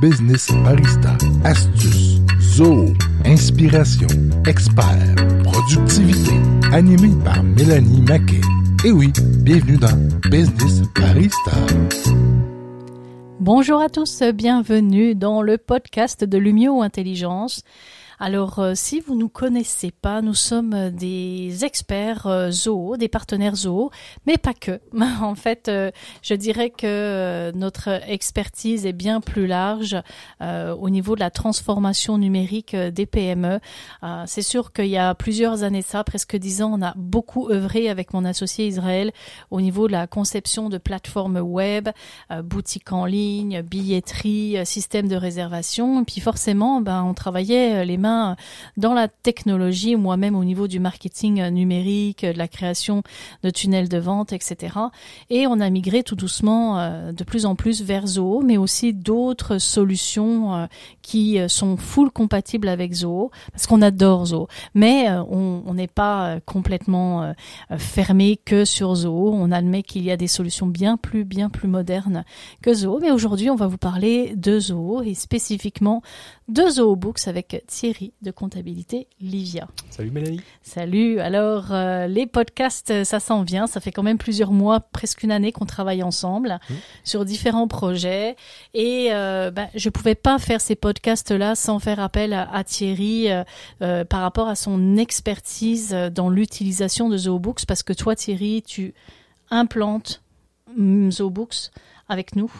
business barista, astuces, zoo, inspiration, expert, productivité, animé par Mélanie Maquet. Et oui, bienvenue dans Business Barista. Bonjour à tous, bienvenue dans le podcast de Lumio Intelligence. Alors, euh, si vous nous connaissez pas, nous sommes euh, des experts euh, zoo, des partenaires zoo, mais pas que. en fait, je dirais que notre expertise est bien plus large au niveau de la transformation numérique des PME. C'est sûr qu'il y a plusieurs années ça, presque dix ans, on a beaucoup œuvré avec mon associé Israël au niveau de la conception de plateformes web, boutiques en ligne, billetterie, système de réservation. Et puis forcément, ben, on travaillait les dans la technologie, moi-même au niveau du marketing numérique, de la création de tunnels de vente, etc. Et on a migré tout doucement euh, de plus en plus vers Zoho, mais aussi d'autres solutions euh, qui euh, sont full compatibles avec Zoho, parce qu'on adore Zoho. Mais on n'est pas complètement fermé que sur Zoho. On admet qu'il y a des solutions bien plus, bien plus modernes que Zoho. Mais aujourd'hui, on va vous parler de Zoho et spécifiquement de Zoho Books avec Thierry de comptabilité Livia. Salut Mélanie. Salut. Alors euh, les podcasts, ça s'en vient. Ça fait quand même plusieurs mois, presque une année qu'on travaille ensemble mmh. sur différents projets. Et euh, ben, je pouvais pas faire ces podcasts-là sans faire appel à, Thierry euh, euh, par rapport à son expertise dans l'utilisation de ZooBooks, parce que toi Thierry, tu implantes ZooBooks avec nous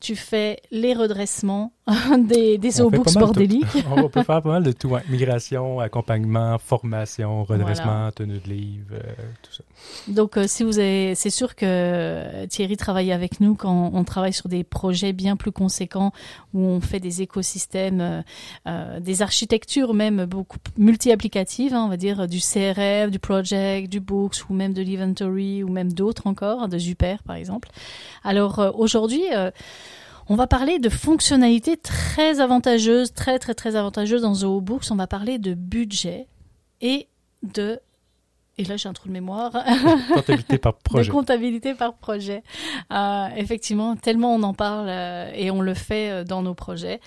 tu fais les redressements des, des books bordéliques. on peut faire pas mal de tout. Migration, accompagnement, formation, redressement, tenue de livre, euh, tout ça. Donc, euh, si vous avez, c'est sûr que Thierry travaille avec nous quand on travaille sur des projets bien plus conséquents où on fait des écosystèmes, euh, des architectures même beaucoup multi-applicatives, hein, on va dire du CRF, du project, du books ou même de l'inventory ou même d'autres encore, de Super par exemple. Alors aujourd'hui, on va parler de fonctionnalités très avantageuses, très très très avantageuses dans Zoho Books. On va parler de budget et de et là j'ai un trou de mémoire. comptabilité par projet. De comptabilité par projet. Euh, effectivement, tellement on en parle euh, et on le fait euh, dans nos projets.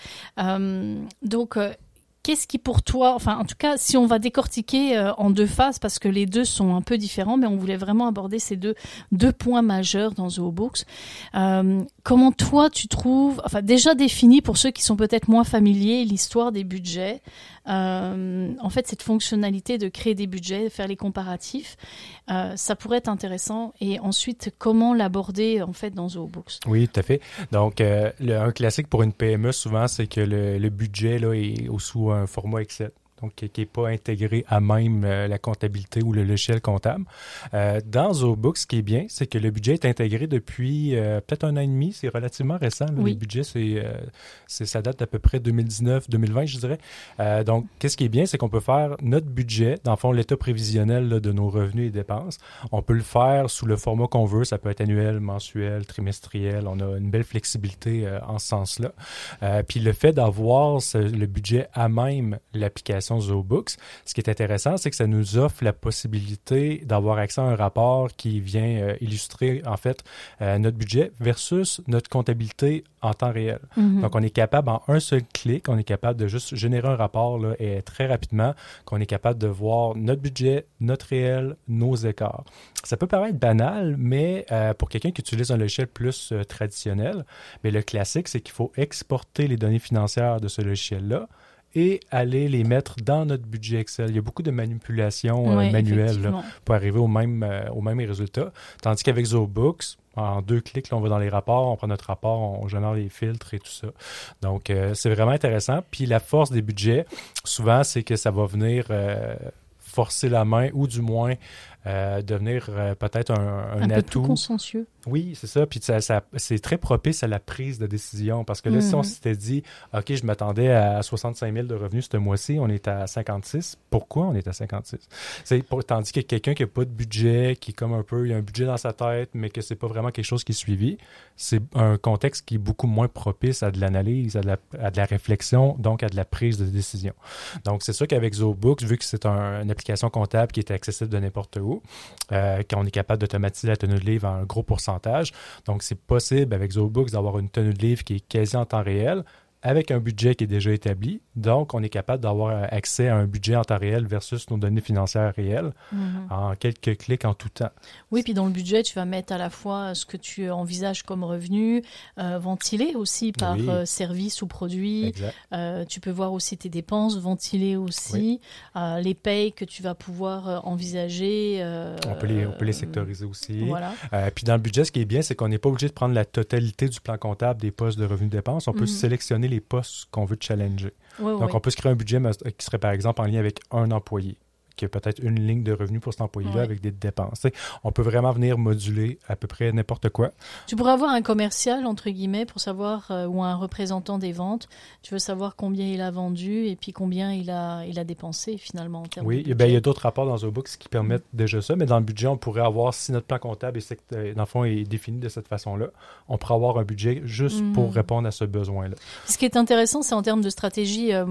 donc Qu'est-ce qui pour toi, enfin en tout cas, si on va décortiquer euh, en deux phases, parce que les deux sont un peu différents, mais on voulait vraiment aborder ces deux, deux points majeurs dans Zoho Books. Euh, comment toi tu trouves, enfin déjà défini pour ceux qui sont peut-être moins familiers, l'histoire des budgets, euh, en fait, cette fonctionnalité de créer des budgets, faire les comparatifs, ça pourrait être intéressant. Et ensuite, comment l'aborder en fait dans ZooBooks Oui, tout à fait. Donc, un classique pour une PME, souvent, c'est que le, le budget là, est sous un format Excel donc qui n'est pas intégré à même euh, la comptabilité ou le logiciel comptable. Euh, dans ZooBook, ce qui est bien, c'est que le budget est intégré depuis euh, peut-être un an et demi, c'est relativement récent. Le budget, c'est, ça date d'à peu près 2019-2020, je dirais. donc, qu'est-ce qui est bien, c'est qu'on peut faire notre budget, dans le fond, l'état prévisionnel de nos revenus et dépenses. On peut le faire sous le format qu'on veut, ça peut être annuel, mensuel, trimestriel. On a une belle flexibilité en ce sens-là. puis le fait d'avoir le budget à même l'application ZooBooks. Ce qui est intéressant, c'est que ça nous offre la possibilité d'avoir accès à un rapport qui vient euh, illustrer en fait euh, notre budget versus notre comptabilité en temps réel. Mm-hmm. Donc, on est capable en un seul clic, on est capable de juste générer un rapport là, et très rapidement qu'on est capable de voir notre budget, notre réel, nos écarts. Ça peut paraître banal, mais euh, pour quelqu'un qui utilise un logiciel plus traditionnel, mais le classique, c'est qu'il faut exporter les données financières de ce logiciel-là et aller les mettre dans notre budget Excel. Il y a beaucoup de manipulations euh, manuelles pour arriver au même, euh, au même résultat. Tandis qu'avec ZooBooks, en deux clics, on va dans les rapports, on prend notre rapport, on génère les filtres et tout ça. Donc, euh, c'est vraiment intéressant. Puis la force des budgets, souvent, c'est que ça va venir forcer la main ou du moins euh, devenir euh, peut-être un, un, un atout. Peu. Oui, c'est ça. Puis ça, ça c'est très propice à la prise de décision parce que là, si on mhm. s'était dit, OK, je m'attendais à 65 000 de revenus ce mois-ci, on est à 56. Pourquoi on est à 56? C'est tandis que quelqu'un qui n'a pas de budget, qui est comme un peu, il a un budget dans sa tête, mais que c'est pas vraiment quelque chose qui est suivi, c'est un contexte qui est beaucoup moins propice à de l'analyse, à, à, de la réflexion, donc à de la prise de décision. Donc, c'est sûr qu'avec ZooBooks, vu que c'est un, une application comptable qui est accessible de n'importe où, euh, quand on est capable d'automatiser la tenue de livre à un gros pourcentage. Donc, c'est possible avec ZooBooks d'avoir une tenue de livre qui est quasi en temps réel avec un budget qui est déjà établi. Donc, on est capable d'avoir accès à un budget en temps réel versus nos données financières réelles Mhm. en quelques clics en tout temps. Oui, puis dans le budget, tu vas mettre à la fois ce que tu envisages comme revenu, euh, ventilé aussi par Oui. euh, service ou produit. Exact. Euh, tu peux voir aussi tes dépenses ventilées aussi, Euh, les payes que tu vas pouvoir envisager. On peut les, on peut les sectoriser aussi. Voilà. Puis dans le budget, ce qui est bien, c'est qu'on n'est pas obligé de prendre la totalité du plan comptable des postes de revenus dépenses. On peut Mhm. sélectionner les postes qu'on veut challenger. Donc, on peut se créer un budget qui serait par exemple en lien avec un employé, qui a peut-être une ligne de revenus pour cet employé-là Ouais. avec des dépenses. On peut vraiment venir moduler à peu près n'importe quoi. Tu pourrais avoir un commercial, entre guillemets, pour savoir, euh, ou un représentant des ventes. Tu veux savoir combien il a vendu et puis combien il a, il a dépensé finalement en termes Oui, de et ben, il y a d'autres rapports dans ZooBooks qui permettent déjà ça, mais dans le budget, on pourrait avoir, si notre plan comptable est, euh, dans le fond, est défini de cette façon-là, on pourrait avoir un budget juste Mhm. pour répondre à ce besoin-là. Ce qui est intéressant, c'est en termes de stratégie. euh,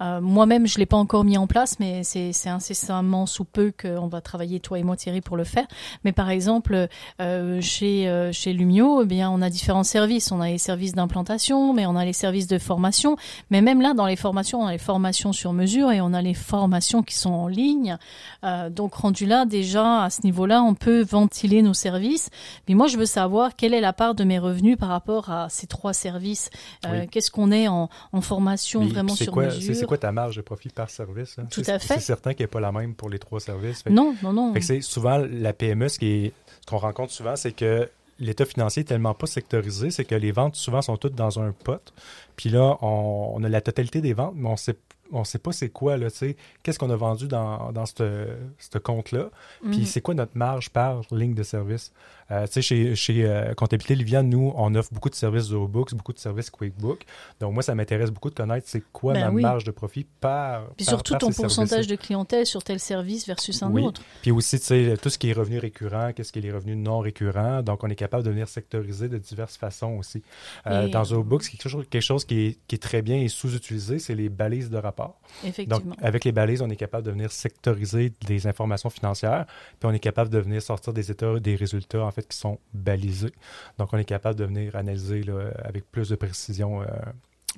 euh, Moi-même, je l'ai pas encore mis en place, mais c'est c'est incessamment sous peu qu'on va travailler toi et moi Thierry pour le faire. Mais par exemple, euh, chez euh, chez Lumio, eh bien, on a différents services. On a les services d'implantation, mais on a les services de formation. Mais même là, dans les formations, on a les formations sur mesure et on a les formations qui sont en ligne. Euh, donc rendu là, déjà à ce niveau-là, on peut ventiler nos services. Mais moi, je veux savoir quelle est la part de mes revenus par rapport à ces trois services. Euh, Oui. Qu'est-ce qu'on est en, en formation vraiment sur quoi, mesure? C'est quoi ta marge de profit par service? hein? Tout à fait. C'est certain qu'elle n'est pas la même pour les trois services. Fait Non, non, non. C'est souvent la PME, ce qu'on rencontre souvent, c'est que l'état financier est tellement pas sectorisé, c'est que les ventes souvent sont toutes dans un pot. Puis là, on, on a la totalité des ventes, mais on sait on sait pas c'est quoi là, tu sais, qu'est-ce qu'on a vendu dans dans ce compte-là, puis Mhm. c'est quoi notre marge par ligne de service. Euh, tu sais, chez, chez euh, Comptabilité Liviane, nous, on offre beaucoup de services ZooBooks, beaucoup de services QuickBook. Donc moi, ça m'intéresse beaucoup de connaître c'est quoi Ben ma oui. marge de profit par Puis par- surtout par ton pourcentage de clientèle sur tel service versus un Oui. autre. Puis aussi, tu sais, tout ce qui est revenus récurrents, qu'est-ce qui est les revenus non récurrents. Donc, on est capable de venir sectoriser de diverses façons aussi. Euh, Et- Dans ZooBooks, quelque chose, quelque chose qui, est, qui est très bien et sous-utilisé, c'est les balises de rapport. Effectivement. Donc, avec les balises, on est capable de venir sectoriser des informations financières, puis on est capable de venir sortir des états, des résultats, en fait, qui sont balisés. Donc, on est capable de venir analyser là, avec plus de précision.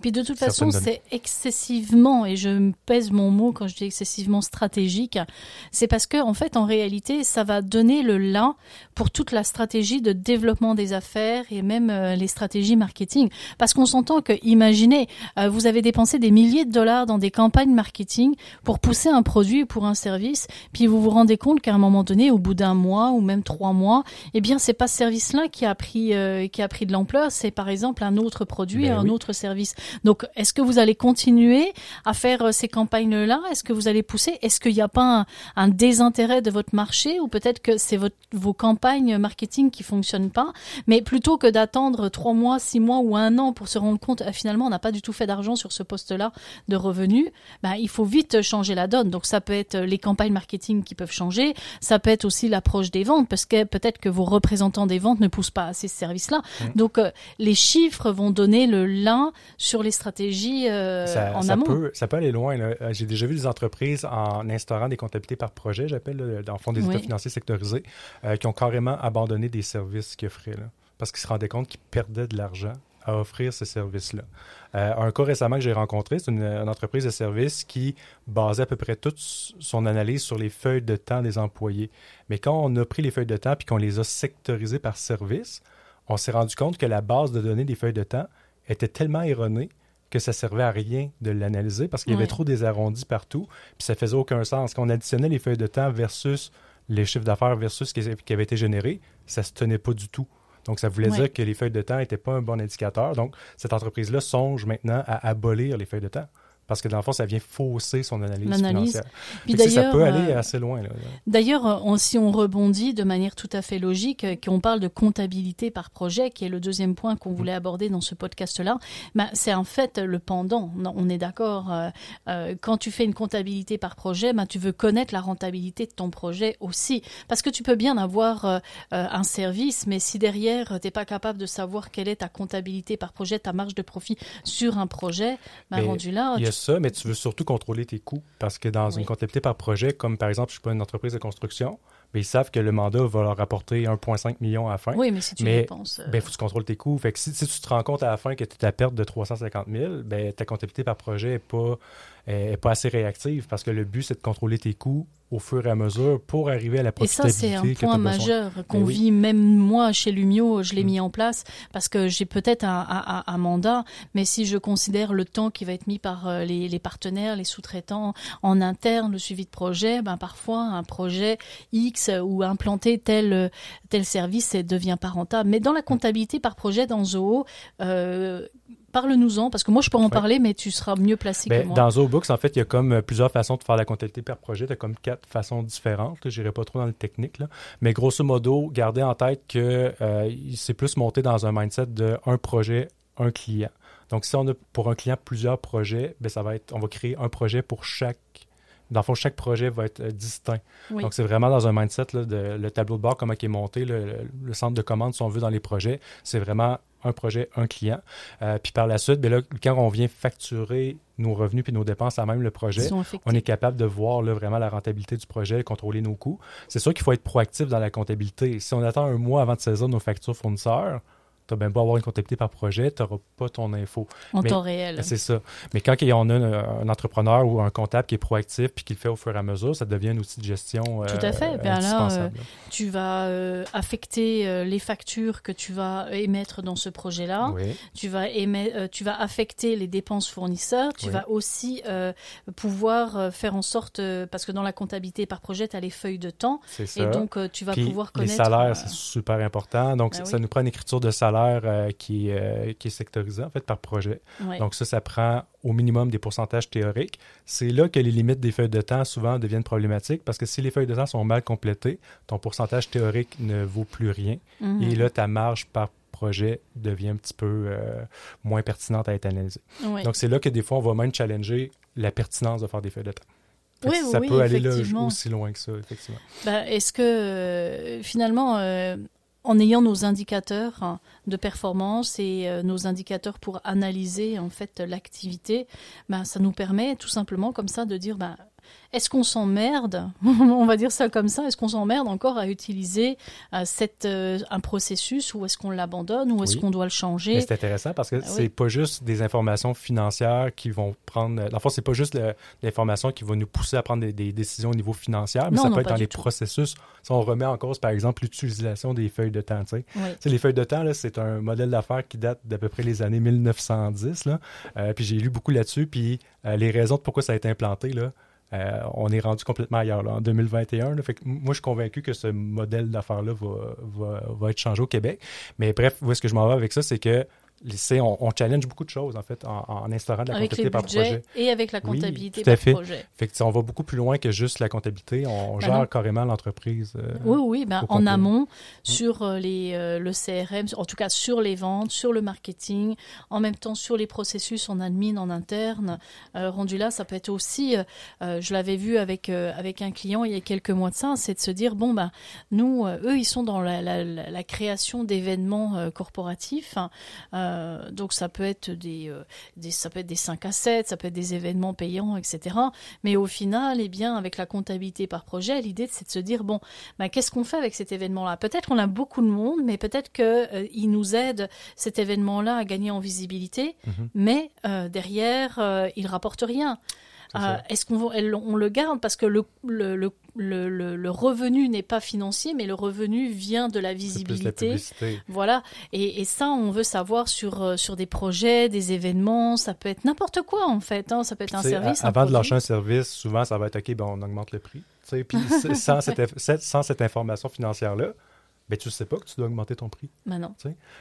Puis de toute façon, c'est excessivement, et je pèse mon mot quand je dis excessivement stratégique, c'est parce que, en fait, en réalité, ça va donner le là pour toute la stratégie de développement des affaires et même euh, les stratégies marketing. Parce qu'on s'entend que, imaginez, euh, vous avez dépensé des milliers de dollars dans des campagnes marketing pour pousser un produit ou pour un service, puis vous vous rendez compte qu'à un moment donné, au bout d'un mois ou même trois mois, eh bien, c'est pas ce service-là qui a pris, euh, qui a pris de l'ampleur, c'est par exemple un autre produit, Ben un oui. autre service. Donc, est-ce que vous allez continuer à faire euh, ces campagnes-là? Est-ce que vous allez pousser? Est-ce qu'il n'y a pas un, un désintérêt de votre marché ou peut-être que c'est vos campagnes marketing qui fonctionnent pas? Mais plutôt que d'attendre trois mois, six mois ou un an pour se rendre compte, euh, finalement, on n'a pas du tout fait d'argent sur ce poste-là de revenus, ben, il faut vite changer la donne. Donc, ça peut être les campagnes marketing qui peuvent changer, ça peut être aussi l'approche des ventes, parce que peut-être que vos représentants des ventes ne poussent pas assez ce service-là. Donc, euh, les chiffres vont donner le lin sur les stratégies euh, ça, en ça amont. peut, ça peut aller loin. là. Euh, J'ai déjà vu des entreprises en instaurant des comptabilités par projet, j'appelle, là, dans le fond des Oui. états financiers sectorisés, euh, qui ont carrément abandonné des services qu'ils offraient, là, parce qu'ils se rendaient compte qu'ils perdaient de l'argent à offrir ces services-là. Euh, un cas récemment que j'ai rencontré, c'est une, une entreprise de services qui basait à peu près toute son analyse sur les feuilles de temps des employés. Mais quand on a pris les feuilles de temps puis qu'on les a sectorisées par service, on s'est rendu compte que la base de données des feuilles de temps était tellement erronée que ça servait à rien de l'analyser parce qu'il y avait Ouais. trop des arrondis partout, puis ça faisait aucun sens. Quand on additionnait les feuilles de temps versus les chiffres d'affaires versus ce qui avait été généré, ça se tenait pas du tout. Donc, ça voulait Ouais. dire que les feuilles de temps n'étaient pas un bon indicateur. Donc, cette entreprise-là songe maintenant à abolir les feuilles de temps. Parce que dans le fond, ça vient fausser son analyse, L'analyse. financière. Puis sais, ça d'ailleurs, peut aller euh, assez loin. D'ailleurs, euh, si on rebondit de manière tout à fait logique, euh, qu'on parle de comptabilité par projet, qui est le deuxième point qu'on voulait aborder dans ce podcast-là, ben, c'est en fait le pendant. On est d'accord. euh, quand tu fais une comptabilité par projet, ben, tu veux connaître la rentabilité de ton projet aussi. Parce que tu peux bien avoir euh, un service, mais si derrière, tu n'es pas capable de savoir quelle est ta comptabilité par projet, ta marge de profit sur un projet, ben, rendu là, tu- ça, mais tu veux surtout contrôler tes coûts. Parce que dans Oui. une comptabilité par projet, comme par exemple, je suis pas une entreprise de construction, ben, ils savent que le mandat va leur rapporter 1,5 million à la fin. Oui, mais si tu Mais, dépenses. euh, Ben, faut que tu contrôles tes coûts. Fait que si, si tu te rends compte à la fin que tu es à perte de 350 000, ben, ta comptabilité par projet n'est pas, est pas assez réactive parce que le but, c'est de contrôler tes coûts au fur et à mesure pour arriver à la Et ça, profitabilité c'est un point majeur qu'on Ben oui. vit, même moi, chez Lumio, je l'ai Mm. mis en place parce que j'ai peut-être un, un- un mandat, mais si je considère le temps qui va être mis par euh, les, les partenaires, les sous-traitants en interne, le suivi de projet, ben parfois un projet X ou implanter tel, tel service devient pas rentable. Mais dans la comptabilité par projet dans Zoho, euh, parle-nous-en, parce que moi je peux en Ouais. parler, mais tu seras mieux placé Ben, que moi. dans ZooBooks, en fait, il y a comme euh, plusieurs façons de faire la comptabilité par projet. Tu as comme quatre façons différentes. Je n'irai pas trop dans le technique. Là. Mais grosso modo, gardez en tête que euh, c'est plus monté dans un mindset de un projet, un client. Donc, si on a pour un client plusieurs projets, ben, ça va être, on va créer un projet pour chaque. Dans le fond, chaque projet va être euh, distinct. Oui. Donc, c'est vraiment dans un mindset, là, de, le tableau de bord, comment il est monté, le, le- le centre de commande, si on veut, dans les projets, c'est vraiment un projet, un client. Euh, puis par la suite, là, quand on vient facturer nos revenus puis nos dépenses à même le projet, on est capable de voir là, vraiment la rentabilité du projet, contrôler nos coûts. C'est sûr qu'il faut être proactif dans la comptabilité. Si on attend un mois avant de saisir nos factures fournisseurs, tu bien beau avoir une comptabilité par projet, tu n'auras pas ton info. en temps réel. C'est ça. Mais quand il y en a un, un entrepreneur ou un comptable qui est proactif puis qui le fait au fur et à mesure, ça devient un outil de gestion euh, Tout à fait. Ben là, indispensable. tu vas euh, affecter euh, les factures que tu vas émettre dans ce projet-là. oui, Tu vas émet- euh, tu vas affecter les dépenses fournisseurs. Tu Oui. vas aussi euh, pouvoir euh, faire en sorte euh, parce que dans la comptabilité par projet, tu as les feuilles de temps c'est ça. et donc euh, tu vas Puis pouvoir les connaître salaires, euh, c'est super important. Donc, Ben ça- oui. ça nous prend une écriture de salaire euh, qui, euh, qui est sectorisée, en fait, par projet. ouais. Donc, ça, ça prend au minimum des pourcentages théoriques. C'est là que les limites des feuilles de temps souvent deviennent problématiques parce que si les feuilles de temps sont mal complétées, ton pourcentage théorique ne vaut plus rien. Mhm. Et là, ta marge par projet devient un petit peu euh, moins pertinente à être analysée. Donc, c'est là que des fois, on va même challenger la pertinence de faire des feuilles de temps. Oui, ça oui, peut aller là aussi loin que ça, effectivement. Ben, Est-ce que euh, finalement, euh, en ayant nos indicateurs de performance et euh, nos indicateurs pour analyser en fait l'activité, ben, ça nous permet tout simplement comme ça de dire ben, est-ce qu'on s'emmerde, on va dire ça comme ça, est-ce qu'on s'emmerde encore à utiliser euh, cette, euh, un processus ou est-ce qu'on l'abandonne ou est-ce Oui. qu'on doit le changer? C'est intéressant parce que Ah c'est oui. pas juste des informations financières qui vont prendre. Le fond, c'est pas juste l'information qui va nous pousser à prendre des, des décisions au niveau financier, mais Non, ça non, peut être dans les tout. processus. Si on remet en cause, par exemple, l'utilisation des feuilles de temps. tu sais. Oui. Les feuilles de temps, c'est un modèle d'affaires qui date d'à peu près les années 1910. Là. Euh, puis j'ai lu beaucoup là-dessus. Puis les raisons de pourquoi ça a été implanté, là, euh, on est rendu complètement ailleurs là, en 2021. là. Fait que moi, je suis convaincu que ce modèle d'affaires-là va, va, va être changé au Québec. Mais bref, où est-ce que je m'en vais avec ça, c'est que on, on challenge beaucoup de choses, en fait, en, en instaurant de la Avec les comptabilité par projet. et avec la Oui, comptabilité tout à par fait. projet. Fait que on va beaucoup plus loin que juste la comptabilité. On Ben gère non. carrément l'entreprise. euh, Oui, oui, ben, en amont, sur euh, les, euh, le CRM, en tout cas sur les ventes, sur le marketing, en même temps sur les processus en admin, en interne. Euh, rendu là, ça peut être aussi, je l'avais vu avec, avec un client il y a quelques mois de ça, c'est de se dire, bon, ben, nous, eux, ils sont dans la, la, la- la création d'événements corporatifs. hein. Euh, donc ça peut être des, euh, des, ça peut être des 5 à 7, ça peut être des événements payants, etc. Mais au final, eh bien, avec la comptabilité par projet, l'idée, c'est de se dire, bon, ben, qu'est-ce qu'on fait avec cet événement-là? Peut-être qu'on a beaucoup de monde, mais peut-être qu'il nous aide, cet événement-là, à gagner en visibilité, Mhm. mais euh, derrière, euh, il rapporte rien. Euh. Est-ce qu'on on le garde parce que le, le, le, le, le- le revenu n'est pas financier, mais le revenu vient de la la visibilité. publicité. Voilà, et, et ça, on veut savoir sur, euh, sur des projets, des événements, ça peut être n'importe quoi en fait, hein. ça peut être un service. un Avant de produit. lâcher un service, souvent, ça va être OK, ben, on augmente le prix. Puis sans, cette, eff- cette- sans cette information financière-là, ben, tu ne sais pas que tu dois augmenter ton prix. Ben non.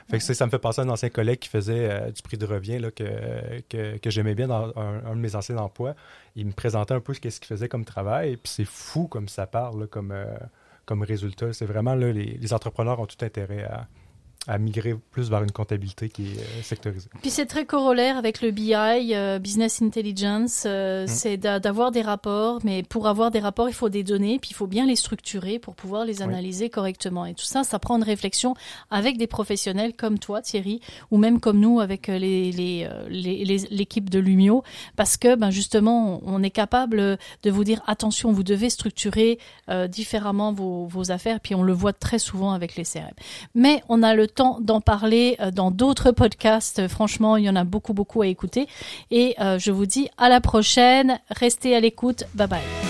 Fait que c'est- ça me fait penser à un ancien collègue qui faisait euh, du prix de revient là, que, que, que j'aimais bien dans un, un de mes anciens emplois. Il me présentait un peu ce qu'il faisait comme travail, puis c'est fou comme ça parle là, comme, euh, comme résultat. C'est vraiment là, les, les entrepreneurs ont tout intérêt à, à migrer plus vers une comptabilité qui est euh, sectorisée. Puis c'est très corollaire avec le BI, euh, Business Intelligence, euh, mm. c'est d'avoir des rapports, mais pour avoir des rapports, il faut des données, puis il faut bien les structurer pour pouvoir les analyser correctement. Et tout ça, ça prend une réflexion avec des professionnels comme toi, Thierry, ou même comme nous avec les, les, l'équipe de Lumio, parce que ben justement, on est capable de vous dire attention, vous devez structurer différemment vos, vos affaires, puis on le voit très souvent avec les CRM. Mais on a le d'en parler euh, dans d'autres podcasts. Franchement, il y en a beaucoup, beaucoup à écouter. Et euh, je vous dis à la prochaine. Restez à l'écoute. Bye bye.